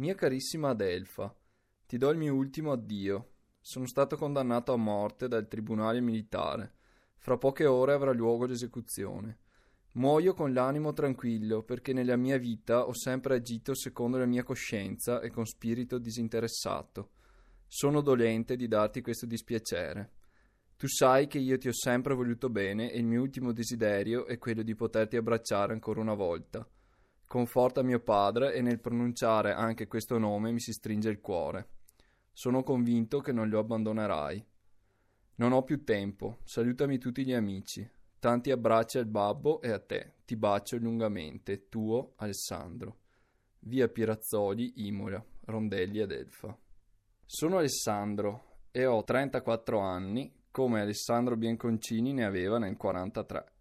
Mia carissima Adelfa, ti do il mio ultimo addio. Sono stato condannato a morte dal tribunale militare. Fra poche ore avrà luogo l'esecuzione. Muoio con l'animo tranquillo perché nella mia vita ho sempre agito secondo la mia coscienza e con spirito disinteressato. Sono dolente di darti questo dispiacere. Tu sai che io ti ho sempre voluto bene e il mio ultimo desiderio è quello di poterti abbracciare ancora una volta. Conforta mio padre e nel pronunciare anche questo nome mi si stringe il cuore. Sono convinto che non lo abbandonerai. Non ho più tempo, salutami tutti gli amici. Tanti abbracci al babbo e a te. Ti bacio lungamente. Tuo Alessandro. Via Pirazzoli, Imola, Rondelli ad Elfa. Sono Alessandro e ho 34 anni come Alessandro Bianconcini ne aveva nel 43.